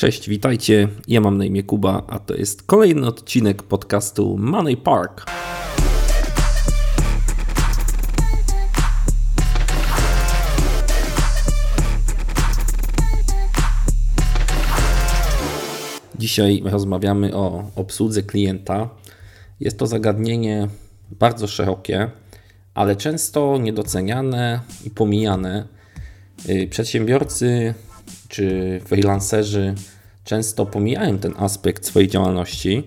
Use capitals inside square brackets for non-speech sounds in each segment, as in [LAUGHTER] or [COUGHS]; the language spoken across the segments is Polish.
Cześć, witajcie. Ja mam na imię Kuba, a to jest kolejny odcinek podcastu Money Park. Dzisiaj rozmawiamy o obsłudze klienta. Jest to zagadnienie bardzo szerokie, ale często niedoceniane i pomijane. Y, przedsiębiorcy czy freelancerzy często pomijają ten aspekt swojej działalności.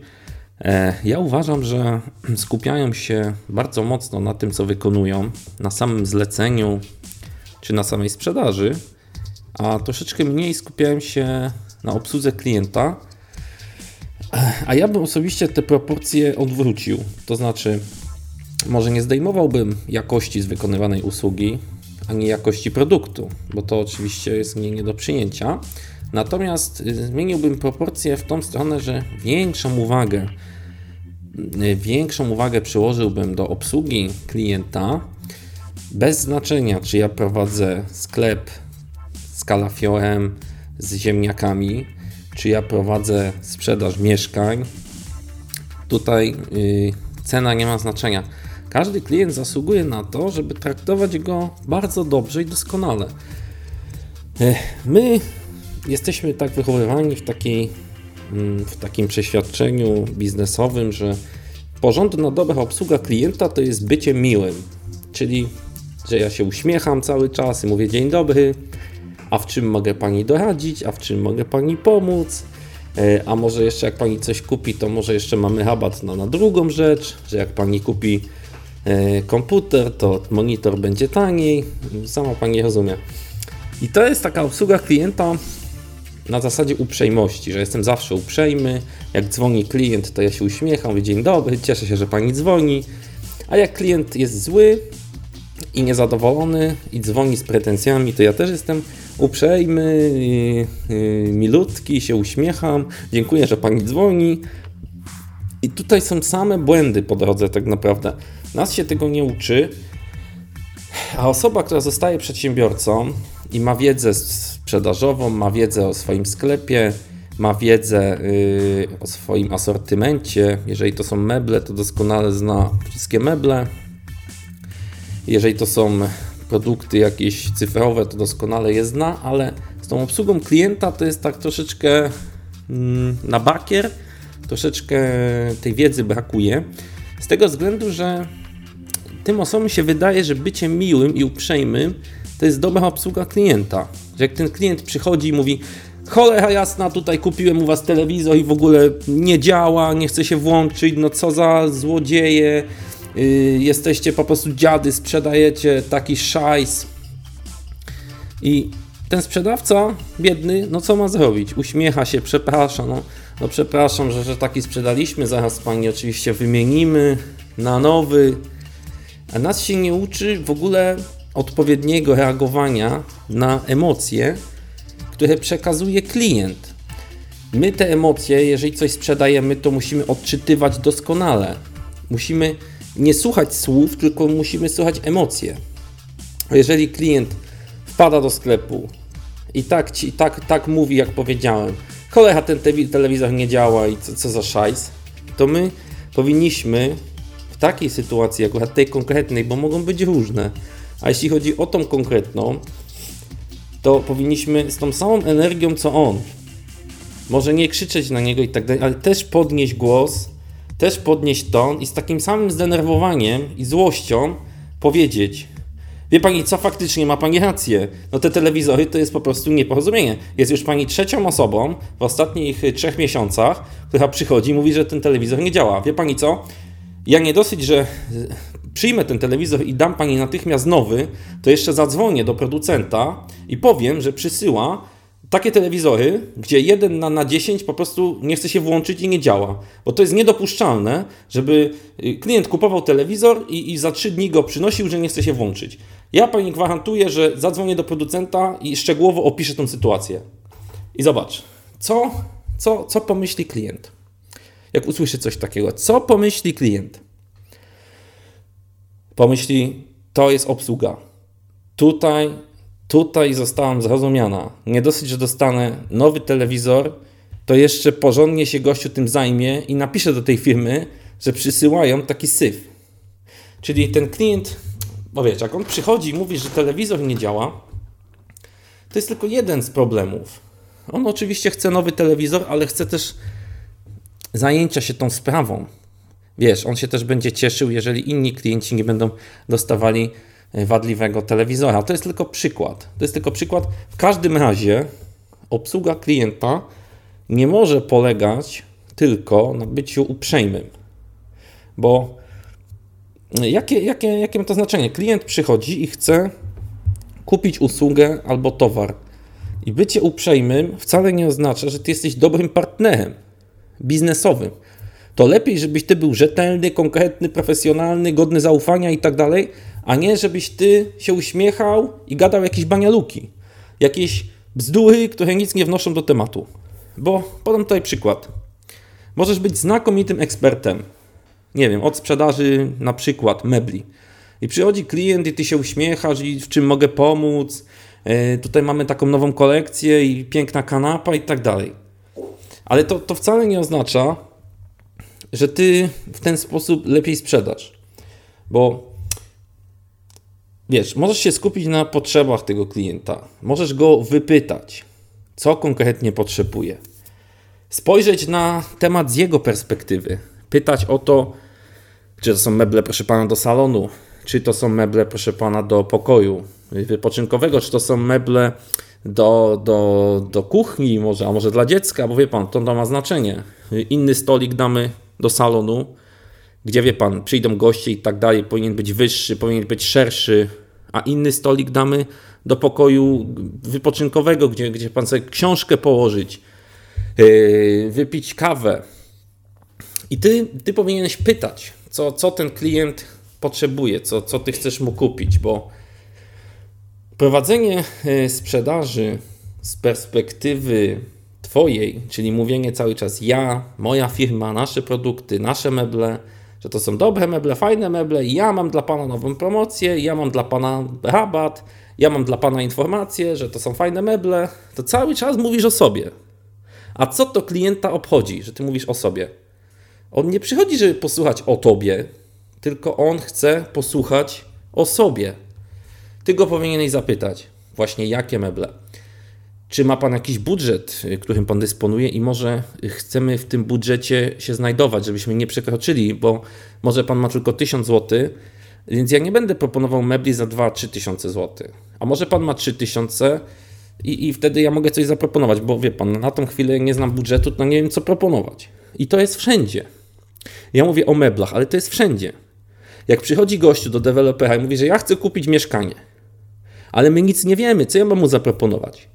E, ja uważam, że skupiają się bardzo mocno na tym, co wykonują, na samym zleceniu czy na samej sprzedaży, a troszeczkę mniej skupiają się na obsłudze klienta. E, a ja bym osobiście te proporcje odwrócił. To znaczy, może nie zdejmowałbym jakości z wykonywanej usługi, ani jakości produktu, bo to oczywiście jest mnie nie do przyjęcia. Natomiast y, zmieniłbym proporcję w tą stronę, że większą uwagę, y, większą uwagę przyłożyłbym do obsługi klienta, bez znaczenia, czy ja prowadzę sklep z kalafiorem, z ziemniakami, czy ja prowadzę sprzedaż mieszkań. Tutaj yy, cena nie ma znaczenia. Każdy klient zasługuje na to, żeby traktować go bardzo dobrze i doskonale. My jesteśmy tak wychowywani w, takiej, mm, w takim przeświadczeniu biznesowym, że porządna, dobra obsługa klienta to jest bycie miłym. Czyli, że ja się uśmiecham cały czas i mówię dzień dobry, a w czym mogę Pani doradzić, a w czym mogę Pani pomóc, e, a może jeszcze jak Pani coś kupi, to może jeszcze mamy rabat na, na drugą rzecz, że jak Pani kupi komputer, to monitor będzie taniej. Sama Pani rozumie. I to jest taka obsługa klienta na zasadzie uprzejmości, że jestem zawsze uprzejmy. Jak dzwoni klient, to ja się uśmiecham, mówię dzień dobry, cieszę się, że Pani dzwoni. A jak klient jest zły i niezadowolony i dzwoni z pretensjami, to ja też jestem uprzejmy, milutki, się uśmiecham, dziękuję, że Pani dzwoni. I tutaj są same błędy po drodze tak naprawdę. Nas się tego nie uczy, a osoba, która zostaje przedsiębiorcą i ma wiedzę sprzedażową, ma wiedzę o swoim sklepie, ma wiedzę yy, o swoim asortymencie, jeżeli to są meble, to doskonale zna wszystkie meble. Jeżeli to są produkty jakieś cyfrowe, to doskonale je zna, ale z tą obsługą klienta to jest tak troszeczkę mm, na bakier, troszeczkę tej wiedzy brakuje. Z tego względu, że tym osobom się wydaje, że bycie miłym i uprzejmym to jest dobra obsługa klienta. Że jak ten klient przychodzi i mówi, cholera jasna, tutaj kupiłem u was telewizor i w ogóle nie działa, nie chce się włączyć, no co za złodzieje, yy, jesteście po prostu dziady, sprzedajecie taki szajs. I ten sprzedawca, biedny, no co ma zrobić? Uśmiecha się, przepraszam, no, no przepraszam, że, że taki sprzedaliśmy, zaraz pani oczywiście wymienimy na nowy, a nas się nie uczy w ogóle odpowiedniego reagowania na emocje, które przekazuje klient. My te emocje, jeżeli coś sprzedajemy, to musimy odczytywać doskonale. Musimy nie słuchać słów, tylko musimy słuchać emocje. Jeżeli klient wpada do sklepu i tak, ci, tak, tak mówi, jak powiedziałem, cholera, ten telewizor nie działa i co, co za szajs, to my powinniśmy takiej sytuacji, akurat tej konkretnej, bo mogą być różne, a jeśli chodzi o tą konkretną, to powinniśmy z tą samą energią co on, może nie krzyczeć na niego i tak dalej, ale też podnieść głos, też podnieść ton i z takim samym zdenerwowaniem i złością powiedzieć: Wie pani co, faktycznie ma pani rację. No te telewizory to jest po prostu nieporozumienie. Jest już pani trzecią osobą w ostatnich trzech miesiącach, która przychodzi i mówi, że ten telewizor nie działa. Wie pani co? Ja nie dosyć, że przyjmę ten telewizor i dam pani natychmiast nowy, to jeszcze zadzwonię do producenta i powiem, że przysyła takie telewizory, gdzie jeden na, na 10 po prostu nie chce się włączyć i nie działa. Bo to jest niedopuszczalne, żeby y, klient kupował telewizor i, i za 3 dni go przynosił, że nie chce się włączyć. Ja pani gwarantuję, że zadzwonię do producenta i szczegółowo opiszę tę sytuację. I zobacz, co, co, co pomyśli klient jak usłyszy coś takiego. Co pomyśli klient? Pomyśli, to jest obsługa. Tutaj tutaj zostałam zrozumiana. Nie dosyć, że dostanę nowy telewizor, to jeszcze porządnie się gościu tym zajmie i napisze do tej firmy, że przysyłają taki syf. Czyli ten klient, bo wiesz, jak on przychodzi i mówi, że telewizor nie działa, to jest tylko jeden z problemów. On oczywiście chce nowy telewizor, ale chce też zajęcia się tą sprawą. Wiesz, on się też będzie cieszył, jeżeli inni klienci nie będą dostawali e, wadliwego telewizora. To jest tylko przykład. To jest tylko przykład. W każdym razie obsługa klienta nie może polegać tylko na byciu uprzejmym. Bo jakie, jakie, jakie ma to znaczenie? Klient przychodzi i chce kupić usługę albo towar. I bycie uprzejmym wcale nie oznacza, że ty jesteś dobrym partnerem biznesowym. To lepiej, żebyś ty był rzetelny, konkretny, profesjonalny, godny zaufania i tak dalej, a nie żebyś ty się uśmiechał i gadał jakieś banialuki, jakieś bzdury, które nic nie wnoszą do tematu. Bo podam tutaj przykład. Możesz być znakomitym ekspertem, nie wiem, od sprzedaży na przykład mebli. I przychodzi klient i ty się uśmiechasz i w czym mogę pomóc. E, tutaj mamy taką nową kolekcję i piękna kanapa i tak dalej. Ale to, to wcale nie oznacza, że ty w ten sposób lepiej sprzedasz. Bo wiesz, możesz się skupić na potrzebach tego klienta. Możesz go wypytać, co konkretnie potrzebuje. Spojrzeć na temat z jego perspektywy. Pytać o to, czy to są meble, proszę pana, do salonu, czy to są meble, proszę pana, do pokoju wypoczynkowego, czy to są meble do, do, do kuchni, może, a może dla dziecka, bo wie pan, to, ma znaczenie. Inny stolik damy do salonu, gdzie wie pan, przyjdą goście i tak dalej, powinien być wyższy, powinien być szerszy, a inny stolik damy do pokoju wypoczynkowego, gdzie, gdzie pan sobie książkę położyć, yy, wypić kawę. I ty, ty powinieneś pytać, co, co ten klient potrzebuje, co, co ty chcesz mu kupić, bo prowadzenie yy, sprzedaży z perspektywy Twojej, czyli mówienie cały czas ja, moja firma, nasze produkty, nasze meble, że to są dobre meble, fajne meble, ja mam dla Pana nową promocję, ja mam dla Pana rabat, ja mam dla Pana informację, że to są fajne meble, to cały czas mówisz o sobie. A co to klienta obchodzi, że Ty mówisz o sobie? On nie przychodzi, żeby posłuchać o Tobie, tylko on chce posłuchać o sobie. Ty go powinieneś zapytać, właśnie jakie meble czy ma Pan jakiś budżet, y, którym Pan dysponuje i może chcemy w tym budżecie się znajdować, żebyśmy nie przekroczyli, bo może Pan ma tylko 1000 zł, więc ja nie będę proponował mebli za 2-3 tysiące zł. A może Pan ma 3000 i, i wtedy ja mogę coś zaproponować, bo wie Pan, na tą chwilę nie znam budżetu, to nie wiem co proponować. I to jest wszędzie. Ja mówię o meblach, ale to jest wszędzie. Jak przychodzi gościu do dewelopera i mówi, że ja chcę kupić mieszkanie, ale my nic nie wiemy, co ja mam mu zaproponować.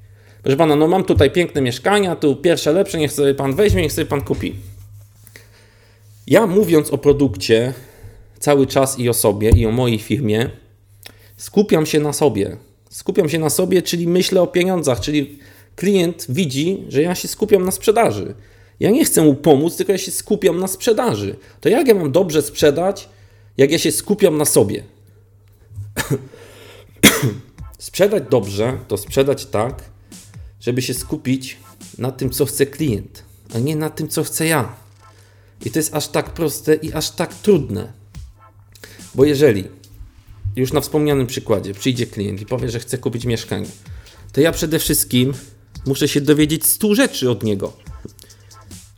Proszę pana, no mam tutaj piękne mieszkania, tu pierwsze lepsze, niech sobie pan weźmie, niech sobie pan kupi. Ja mówiąc o produkcie cały czas i o sobie, i o mojej firmie, skupiam się na sobie. Skupiam się na sobie, czyli myślę o pieniądzach, czyli klient widzi, że ja się skupiam na sprzedaży. Ja nie chcę mu pomóc, tylko ja się skupiam na sprzedaży. To jak ja mam dobrze sprzedać, jak ja się skupiam na sobie? [COUGHS] sprzedać dobrze, to sprzedać tak, żeby się skupić na tym, co chce klient, a nie na tym, co chcę ja. I to jest aż tak proste i aż tak trudne. Bo jeżeli już na wspomnianym przykładzie przyjdzie klient i powie, że chce kupić mieszkanie, to ja przede wszystkim muszę się dowiedzieć 100 rzeczy od niego.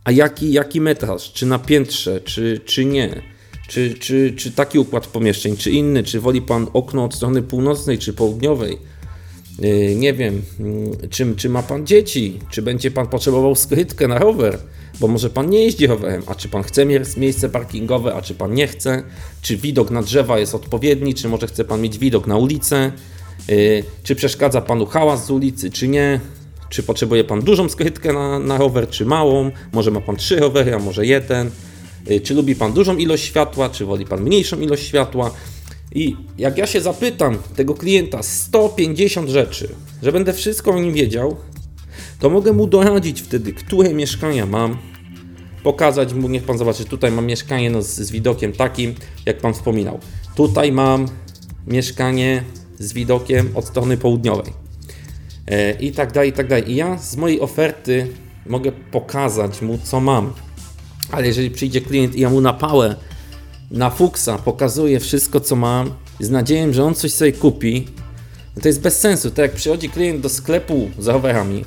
A jaki, jaki metraż, czy na piętrze, czy, czy nie, czy, czy, czy taki układ pomieszczeń, czy inny, czy woli pan okno od strony północnej, czy południowej, Y, nie wiem, mm, czy, czy ma pan dzieci, czy będzie pan potrzebował skrytkę na rower, bo może pan nie jeździ rowerem, a czy pan chce miejsce parkingowe, a czy pan nie chce, czy widok na drzewa jest odpowiedni, czy może chce pan mieć widok na ulicę, y, czy przeszkadza panu hałas z ulicy, czy nie, czy potrzebuje pan dużą skrytkę na, na rower, czy małą, może ma pan trzy rowery, a może jeden, czy lubi pan dużą ilość światła, czy woli pan mniejszą ilość światła, i jak ja się zapytam tego klienta 150 rzeczy, że będę wszystko o nim wiedział, to mogę mu doradzić wtedy, które mieszkania mam, pokazać mu, niech pan zobaczy, tutaj mam mieszkanie no, z, z widokiem takim, jak pan wspominał. Tutaj mam mieszkanie z widokiem od strony południowej. e, i tak dalej, i tak dalej. I ja z mojej oferty mogę pokazać mu, co mam. Ale jeżeli przyjdzie klient i ja mu na pałę, na fuksa pokazuję wszystko, co mam, z nadzieją, że on coś sobie kupi, no to jest bez sensu. Tak jak przychodzi klient do sklepu z rowerami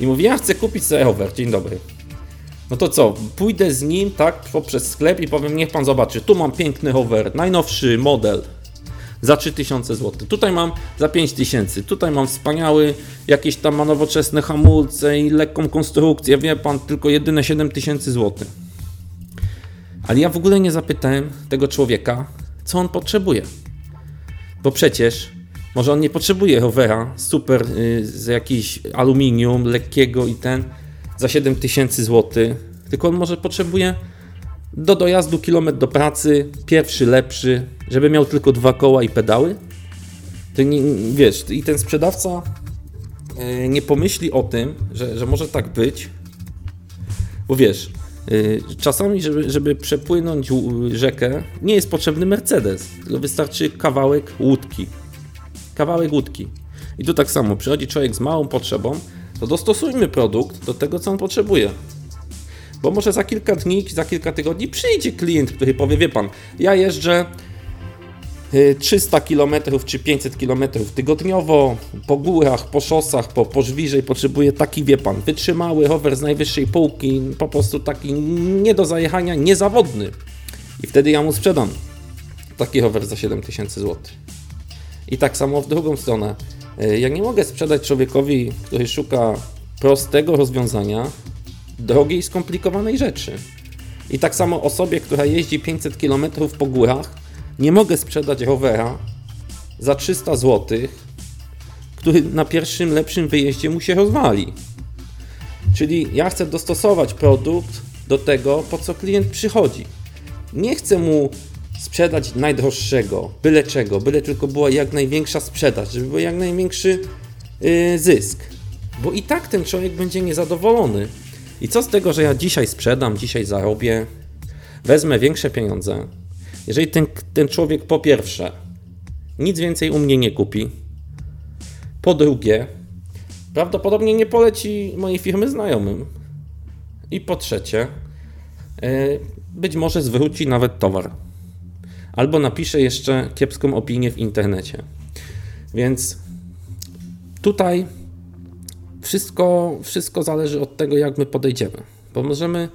i mówi, ja chcę kupić sobie rower, dzień dobry. No to co, pójdę z nim, tak, poprzez sklep i powiem, niech pan zobaczy, tu mam piękny rower, najnowszy model, za 3000 zł. Tutaj mam za 5000. Tutaj mam wspaniały, jakieś tam ma nowoczesne hamulce i lekką konstrukcję. Wie pan, tylko jedyne 7000 zł. Ale ja w ogóle nie zapytałem tego człowieka, co on potrzebuje. Bo przecież może on nie potrzebuje rowera super y, z jakiś aluminium, lekkiego i ten za 7000 zł, tylko on może potrzebuje do dojazdu kilometr do pracy, pierwszy lepszy, żeby miał tylko dwa koła i pedały. To nie, wiesz, i ten sprzedawca e, nie pomyśli o tym, że, że może tak być, bo wiesz, e, czasami, żeby, żeby przepłynąć rzekę, nie jest potrzebny Mercedes, tylko wystarczy kawałek łódki. Kawałek łódki. I tu tak samo, przychodzi człowiek z małą potrzebą, to dostosujmy produkt do tego, co on potrzebuje. Bo może za kilka dni, za kilka tygodni przyjdzie klient, który powie, wie pan, ja jeżdżę 300 km czy 500 km tygodniowo po górach, po szosach, po, po żwirze potrzebuje taki, wie pan, wytrzymały rower z najwyższej półki, po prostu taki nie do zajechania, niezawodny. I wtedy ja mu sprzedam taki rower za 7000 zł. I tak samo w drugą stronę. E, ja nie mogę sprzedać człowiekowi, który szuka prostego rozwiązania, drogiej, skomplikowanej rzeczy. I tak samo osobie, która jeździ 500 km po górach, nie mogę sprzedać rowera za 300 zł, który na pierwszym lepszym wyjeździe mu się rozwali. Czyli ja chcę dostosować produkt do tego, po co klient przychodzi. Nie chcę mu sprzedać najdroższego, byle czego, byle tylko była jak największa sprzedaż, żeby był jak największy yy, zysk. Bo i tak ten człowiek będzie niezadowolony. I co z tego, że ja dzisiaj sprzedam, dzisiaj zarobię, wezmę większe pieniądze, jeżeli ten, ten człowiek po pierwsze nic więcej u mnie nie kupi, po drugie prawdopodobnie nie poleci mojej firmy znajomym i po trzecie e, być może zwróci nawet towar albo napisze jeszcze kiepską opinię w internecie. Więc tutaj wszystko, wszystko zależy od tego, jak my podejdziemy. Bo możemy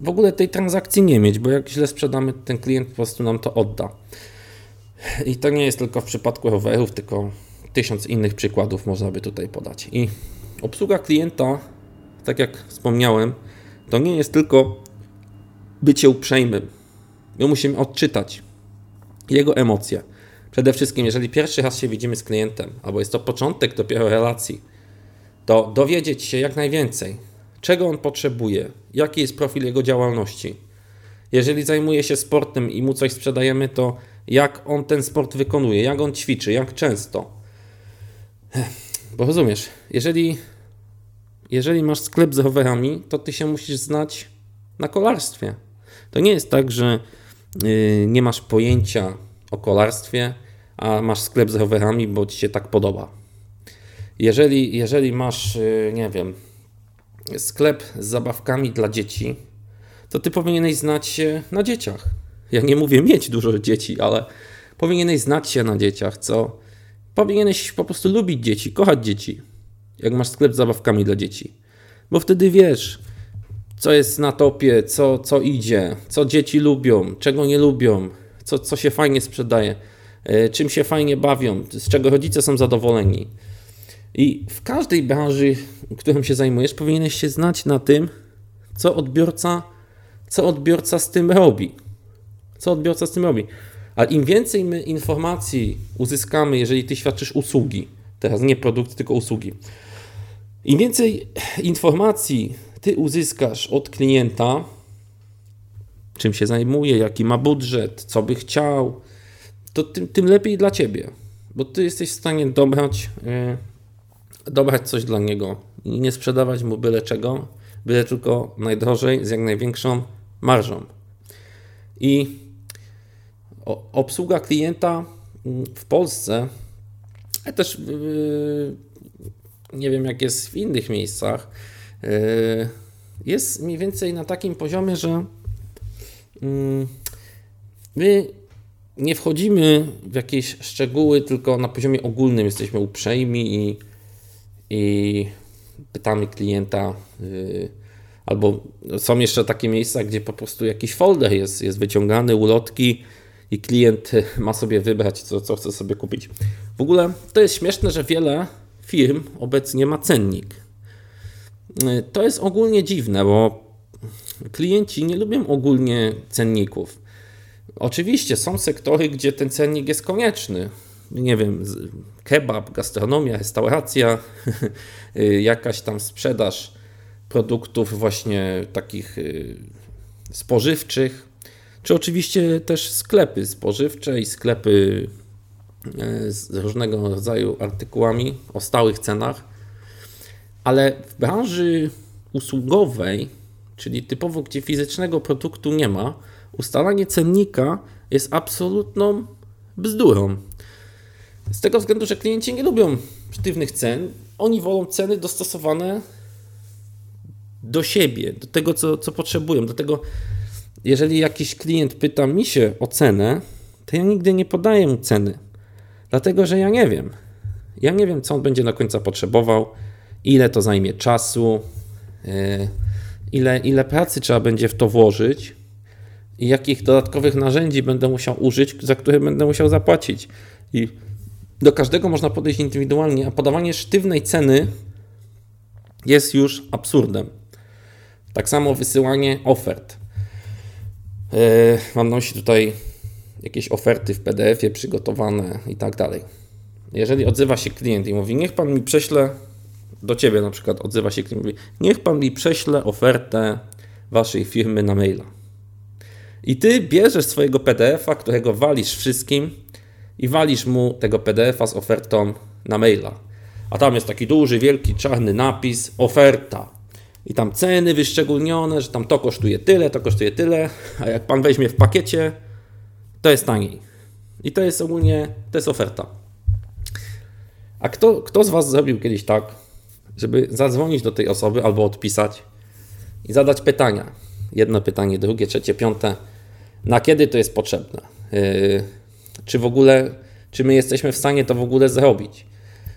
w ogóle tej transakcji nie mieć, bo jak źle sprzedamy, ten klient po prostu nam to odda. I to nie jest tylko w przypadku rowerów, tylko tysiąc innych przykładów można by tutaj podać. I obsługa klienta, tak jak wspomniałem, to nie jest tylko bycie uprzejmym. My musimy odczytać jego emocje. Przede wszystkim, jeżeli pierwszy raz się widzimy z klientem, albo jest to początek dopiero relacji, to dowiedzieć się jak najwięcej, czego on potrzebuje, jaki jest profil jego działalności. Jeżeli zajmuje się sportem i mu coś sprzedajemy, to jak on ten sport wykonuje, jak on ćwiczy, jak często. Bo rozumiesz, jeżeli, jeżeli masz sklep z rowerami, to ty się musisz znać na kolarstwie. To nie jest tak, że yy, nie masz pojęcia o kolarstwie, a masz sklep z rowerami, bo ci się tak podoba. Jeżeli, jeżeli masz, yy, nie wiem, sklep z zabawkami dla dzieci, to ty powinieneś znać się na dzieciach. Ja nie mówię mieć dużo dzieci, ale powinieneś znać się na dzieciach, co? Powinieneś po prostu lubić dzieci, kochać dzieci, jak masz sklep z zabawkami dla dzieci. Bo wtedy wiesz, co jest na topie, co, co idzie, co dzieci lubią, czego nie lubią, co, co się fajnie sprzedaje, e, czym się fajnie bawią, z czego rodzice są zadowoleni. I w każdej branży, którą się zajmujesz, powinieneś się znać na tym, co odbiorca, co odbiorca z tym robi. Co odbiorca z tym robi. Ale im więcej my informacji uzyskamy, jeżeli ty świadczysz usługi, teraz nie produkt, tylko usługi, im więcej informacji ty uzyskasz od klienta, czym się zajmuje, jaki ma budżet, co by chciał, to tym, tym lepiej dla ciebie, bo ty jesteś w stanie dobrać. Yy, dobrać coś dla niego i nie sprzedawać mu byle czego, byle tylko najdrożej z jak największą marżą. I obsługa klienta w Polsce, ale też nie wiem jak jest w innych miejscach, jest mniej więcej na takim poziomie, że mm, my nie wchodzimy w jakieś szczegóły, tylko na poziomie ogólnym jesteśmy uprzejmi i, i pytamy klienta. Yy, albo są jeszcze takie miejsca, gdzie po prostu jakiś folder jest, jest wyciągany, ulotki i klient ma sobie wybrać, co, co chce sobie kupić. W ogóle to jest śmieszne, że wiele firm obecnie ma cennik. Yy, to jest ogólnie dziwne, bo klienci nie lubią ogólnie cenników. Oczywiście są sektory, gdzie ten cennik jest konieczny. Nie wiem, kebab, gastronomia, restauracja, [LAUGHS] jakaś tam sprzedaż produktów właśnie takich y, spożywczych, czy oczywiście też sklepy spożywcze i sklepy y, z różnego rodzaju artykułami o stałych cenach. Ale w branży usługowej, czyli typowo gdzie fizycznego produktu nie ma, ustalanie cennika jest absolutną bzdurą. Z tego względu, że klienci nie lubią sztywnych cen, oni wolą ceny dostosowane do siebie, do tego, co, co potrzebują. Do tego, jeżeli jakiś klient pyta mi się o cenę, to ja nigdy nie podaję mu ceny, dlatego że ja nie wiem. Ja nie wiem, co on będzie na końca potrzebował, ile to zajmie czasu, e, ile, ile pracy trzeba będzie w to włożyć i jakich dodatkowych narzędzi będę musiał użyć, za które będę musiał zapłacić. I do każdego można podejść indywidualnie, a podawanie sztywnej ceny jest już absurdem. Tak samo wysyłanie ofert. Yy, mam na myśli tutaj jakieś oferty w PDF-ie przygotowane i tak dalej. Jeżeli odzywa się klient i mówi, niech pan mi prześle, do ciebie na przykład odzywa się klient i mówi, niech pan mi prześle ofertę waszej firmy na maila. I ty bierzesz swojego PDF-a, którego walisz wszystkim i walisz mu tego PDF-a z ofertą na maila. A tam jest taki duży, wielki, czarny napis oferta. I tam ceny wyszczególnione, że tam to kosztuje tyle, to kosztuje tyle, a jak pan weźmie w pakiecie, to jest taniej. I to jest ogólnie, to jest oferta. A kto, kto z Was zrobił kiedyś tak, żeby zadzwonić do tej osoby albo odpisać i zadać pytania? Jedno pytanie, drugie, trzecie, piąte na kiedy to jest potrzebne. Yy, czy w ogóle, czy my jesteśmy w stanie to w ogóle zrobić?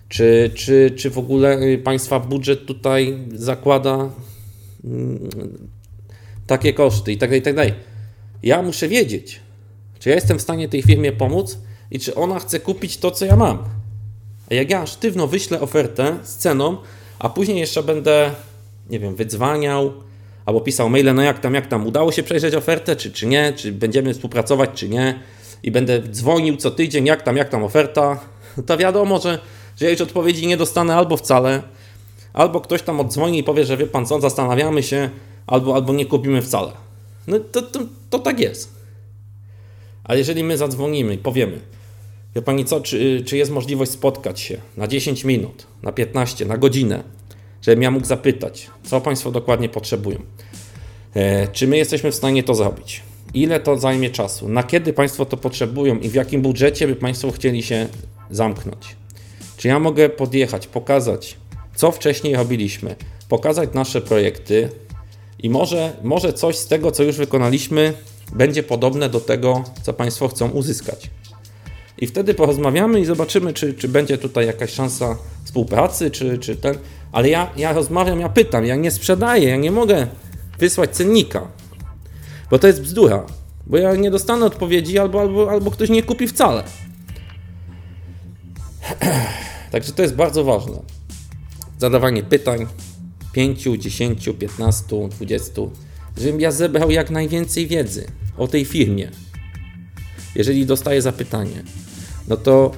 Czy, czy, czy w ogóle y, państwa budżet tutaj zakłada mm, takie koszty i tak dalej, i tak dalej. Ja muszę wiedzieć, czy ja jestem w stanie tej firmie pomóc i czy ona chce kupić to, co ja mam. A jak ja sztywno wyślę ofertę z ceną, a później jeszcze będę, nie wiem, wydzwaniał, albo pisał maile, no jak tam, jak tam, udało się przejrzeć ofertę, czy, czy nie, czy będziemy współpracować, czy nie, i będę dzwonił co tydzień, jak tam, jak tam oferta, to wiadomo, że, że ja już odpowiedzi nie dostanę albo wcale, albo ktoś tam odzwoni i powie, że wie pan co, zastanawiamy się, albo, albo nie kupimy wcale. No to, to, to tak jest. Ale jeżeli my zadzwonimy i powiemy, wie pani co, czy, czy jest możliwość spotkać się na 10 minut, na 15, na godzinę, żebym ja mógł zapytać, co Państwo dokładnie potrzebują. E, czy my jesteśmy w stanie to zrobić? Ile to zajmie czasu? Na kiedy Państwo to potrzebują i w jakim budżecie by Państwo chcieli się zamknąć? Czy ja mogę podjechać, pokazać, co wcześniej robiliśmy, pokazać nasze projekty i może, może coś z tego, co już wykonaliśmy, będzie podobne do tego, co Państwo chcą uzyskać. I wtedy porozmawiamy i zobaczymy, czy, czy będzie tutaj jakaś szansa współpracy, czy, czy ten. Ale ja, ja rozmawiam, ja pytam, ja nie sprzedaję, ja nie mogę wysłać cennika, bo to jest bzdura, bo ja nie dostanę odpowiedzi albo, albo, albo ktoś nie kupi wcale. [CLEARS THROAT] Także to jest bardzo ważne. Zadawanie pytań 5, 10, 15, 20, żebym ja zebrał jak najwięcej wiedzy o tej firmie. Jeżeli dostaję zapytanie, no to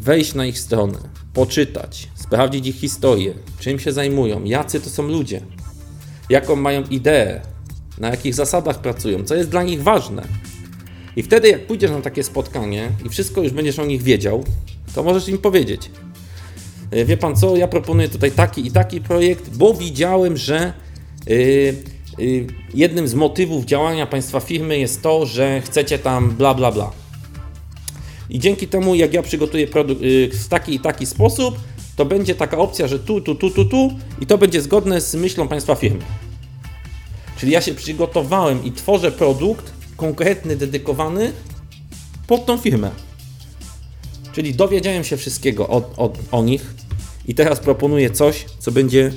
wejść na ich stronę, poczytać, sprawdzić ich historię, czym się zajmują, jacy to są ludzie, jaką mają ideę, na jakich zasadach pracują, co jest dla nich ważne. I wtedy, jak pójdziesz na takie spotkanie i wszystko już będziesz o nich wiedział, to możesz im powiedzieć: e, Wie pan co, ja proponuję tutaj taki i taki projekt, bo widziałem, że yy, yy, jednym z motywów działania państwa firmy jest to, że chcecie tam bla bla bla. I dzięki temu, jak ja przygotuję produkt yy, w taki i taki sposób, to będzie taka opcja, że tu, tu, tu, tu, tu i to będzie zgodne z myślą Państwa firmy. Czyli ja się przygotowałem i tworzę produkt konkretny, dedykowany pod tą firmę. Czyli dowiedziałem się wszystkiego o, o, o nich i teraz proponuję coś, co będzie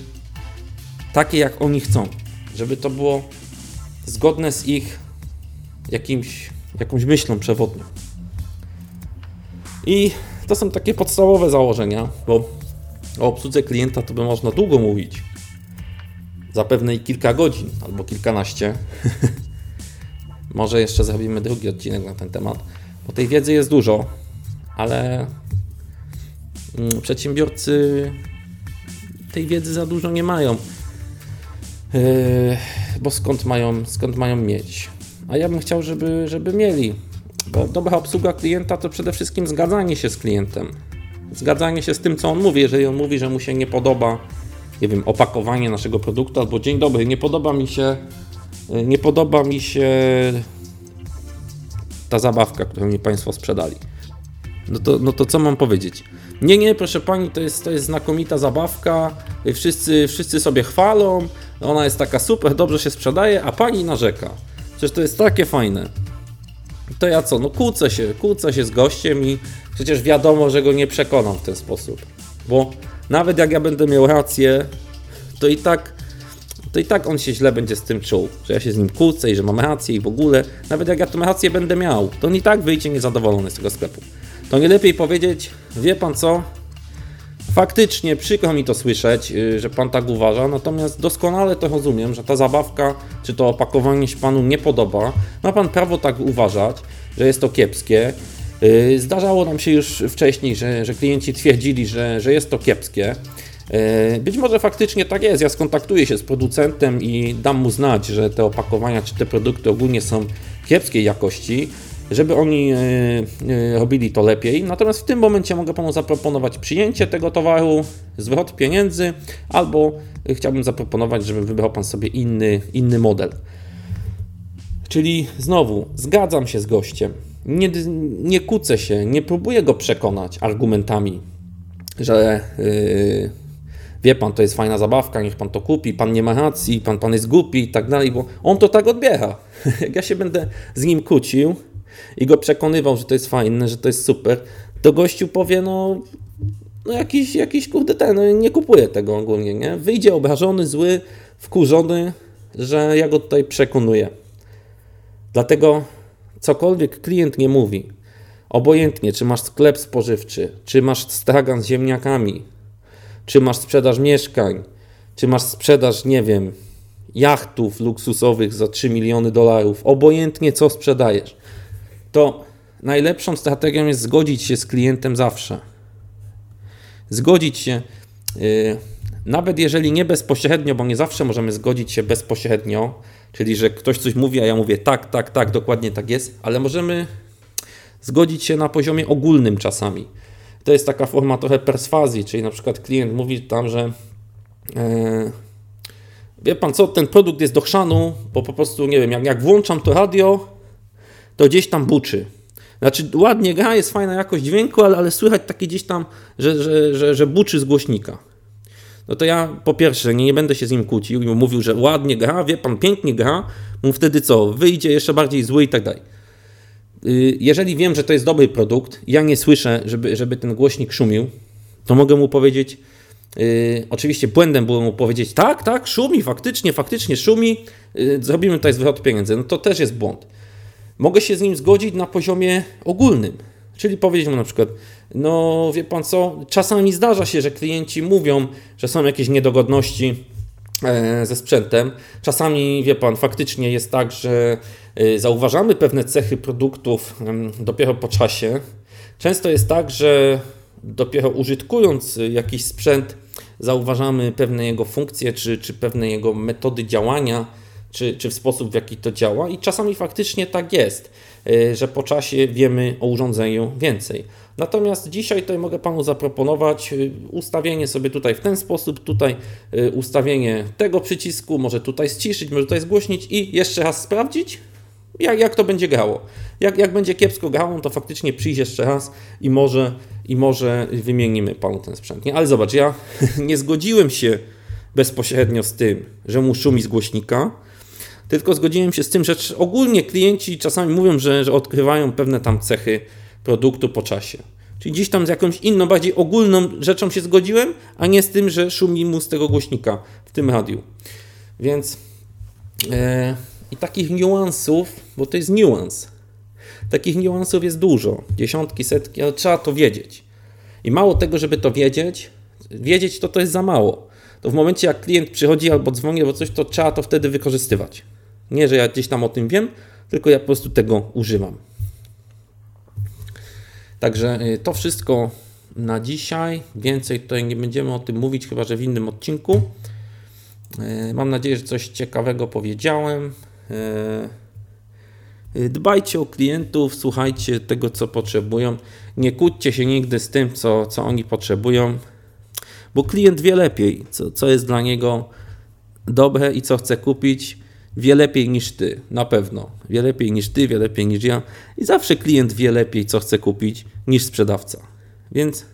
takie, jak oni chcą. Żeby to było zgodne z ich jakimś, jakąś myślą przewodnią. I to są takie podstawowe założenia, bo o obsłudze klienta to by można długo mówić. Zapewne i kilka godzin albo kilkanaście. [LAUGHS] Może jeszcze zrobimy drugi odcinek na ten temat, bo tej wiedzy jest dużo, ale mm, przedsiębiorcy tej wiedzy za dużo nie mają. Yy, bo skąd mają, skąd mają mieć? A ja bym chciał, żeby, żeby mieli. Bo dobra obsługa klienta to przede wszystkim zgadzanie się z klientem. Zgadzanie się z tym, co on mówi. Jeżeli on mówi, że mu się nie podoba, nie wiem, opakowanie naszego produktu, albo dzień dobry, nie podoba mi się, nie podoba mi się ta zabawka, którą mi Państwo sprzedali. No to, no to co mam powiedzieć? Nie, nie, proszę Pani, to jest, to jest znakomita zabawka, wszyscy, wszyscy sobie chwalą, ona jest taka super, dobrze się sprzedaje, a Pani narzeka. Przecież to jest takie fajne. To ja co, no kłócę się, kłócę się z gościem i przecież wiadomo, że go nie przekonam w ten sposób. Bo nawet jak ja będę miał rację, to i tak to i tak on się źle będzie z tym czuł, że ja się z nim kłócę i że mam rację i w ogóle, nawet jak ja tę rację będę miał, to on i tak wyjdzie niezadowolony z tego sklepu. To nie lepiej powiedzieć, wie pan co, faktycznie przykro mi to słyszeć, y, że pan tak uważa, natomiast doskonale to rozumiem, że ta zabawka czy to opakowanie się panu nie podoba. Ma pan prawo tak uważać, że jest to kiepskie. Y, zdarzało nam się już wcześniej, że, że klienci twierdzili, że, że jest to kiepskie. Y, być może faktycznie tak jest. Ja skontaktuję się z producentem i dam mu znać, że te opakowania czy te produkty ogólnie są kiepskiej jakości żeby oni e, robili to lepiej. Natomiast w tym momencie mogę Panu zaproponować przyjęcie tego towaru, zwrot pieniędzy, albo chciałbym zaproponować, żeby wybrał Pan sobie inny, inny model. Czyli znowu, zgadzam się z gościem, nie, nie kłócę się, nie próbuję go przekonać argumentami, że yy, wie pan, to jest fajna zabawka, niech pan to kupi, pan nie ma racji, pan, pan jest głupi i tak dalej, bo on to tak odbiera. [LAUGHS] Jak ja się będę z nim kłócił, i go przekonywał, że to jest fajne, że to jest super, to gościu powie, no, no jakiś, jakiś kurde ten, no, nie kupuje tego ogólnie, nie? Wyjdzie obrażony, zły, wkurzony, że ja go tutaj przekonuję. Dlatego cokolwiek klient nie mówi, obojętnie, czy masz sklep spożywczy, czy masz stragan z ziemniakami, czy masz sprzedaż mieszkań, czy masz sprzedaż, nie wiem, jachtów luksusowych za 3 miliony dolarów, obojętnie co sprzedajesz to najlepszą strategią jest zgodzić się z klientem zawsze. Zgodzić się, yy, nawet jeżeli nie bezpośrednio, bo nie zawsze możemy zgodzić się bezpośrednio, czyli że ktoś coś mówi, a ja mówię tak, tak, tak, dokładnie tak jest, ale możemy zgodzić się na poziomie ogólnym czasami. To jest taka forma trochę perswazji, czyli na przykład klient mówi tam, że yy, wie pan co, ten produkt jest do chrzanu, bo po prostu nie wiem, jak, jak włączam to radio, to gdzieś tam buczy. Znaczy ładnie gra, jest fajna jakość dźwięku, ale, ale słychać takie gdzieś tam, że, że, że, że buczy z głośnika. No to ja po pierwsze nie, nie będę się z nim kłócił i mówił, że ładnie gra, wie pan, pięknie gra, mu wtedy co, wyjdzie jeszcze bardziej zły i tak dalej. Y, jeżeli wiem, że to jest dobry produkt, ja nie słyszę, żeby, żeby ten głośnik szumił, to mogę mu powiedzieć, Yy, oczywiście błędem było mu powiedzieć, tak, tak, szumi, faktycznie, faktycznie szumi, yy, zrobimy tutaj zwrot pieniędzy. No to też jest błąd mogę się z nim zgodzić na poziomie ogólnym. Czyli powiedzieć mu na przykład, no wie pan co, czasami zdarza się, że klienci mówią, że są jakieś niedogodności e, ze sprzętem. Czasami, wie pan, faktycznie jest tak, że e, zauważamy pewne cechy produktów dopiero po czasie. Często jest tak, że dopiero użytkując jakiś sprzęt, zauważamy pewne jego funkcje czy, czy pewne jego metody działania czy, czy w sposób, w jaki to działa, i czasami faktycznie tak jest, że po czasie wiemy o urządzeniu więcej. Natomiast dzisiaj tutaj mogę Panu zaproponować y, ustawienie sobie tutaj w ten sposób, tutaj y, ustawienie tego przycisku, może tutaj ściszyć, może tutaj zgłośnić i jeszcze raz sprawdzić Jak, jak to będzie grało? Jak, jak będzie kiepsko grało, to faktycznie przyjdzie jeszcze raz i może, i może wymienimy panu ten sprzęt. Nie? Ale zobacz, ja [LAUGHS] nie zgodziłem się bezpośrednio z tym, że mu szumi z głośnika, tylko zgodziłem się z tym, że ogólnie klienci czasami mówią, że, że odkrywają pewne tam cechy produktu po czasie. Czyli gdzieś tam z jakąś inną, bardziej ogólną rzeczą się zgodziłem, a nie z tym, że szumi mu z tego głośnika w tym radiu. Więc e, i takich niuansów, bo to jest niuans, takich niuansów jest dużo, dziesiątki, setki, ale trzeba to wiedzieć. I mało tego, żeby to wiedzieć, wiedzieć to to jest za mało. To w momencie, jak klient przychodzi albo dzwoni albo coś, to trzeba to wtedy wykorzystywać. Nie, że ja gdzieś tam o tym wiem, tylko ja po prostu tego używam. Także y, to wszystko na dzisiaj. Więcej tutaj nie będziemy o tym mówić, chyba że w innym odcinku. Y, mam nadzieję, że coś ciekawego powiedziałem. Y, dbajcie o klientów, słuchajcie tego, co potrzebują. Nie kłóćcie się nigdy z tym, co, co oni potrzebują, bo klient wie lepiej, co, co jest dla niego dobre i co chce kupić wie lepiej niż ty, na pewno. Wie lepiej niż ty, wie lepiej niż ja. I zawsze klient wie lepiej, co chce kupić, niż sprzedawca. Więc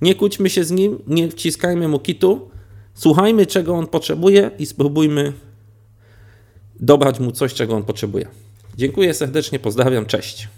nie kłóćmy się z nim, nie wciskajmy mu kitu, słuchajmy, czego on potrzebuje i spróbujmy dobrać mu coś, czego on potrzebuje. Dziękuję serdecznie, pozdrawiam, cześć.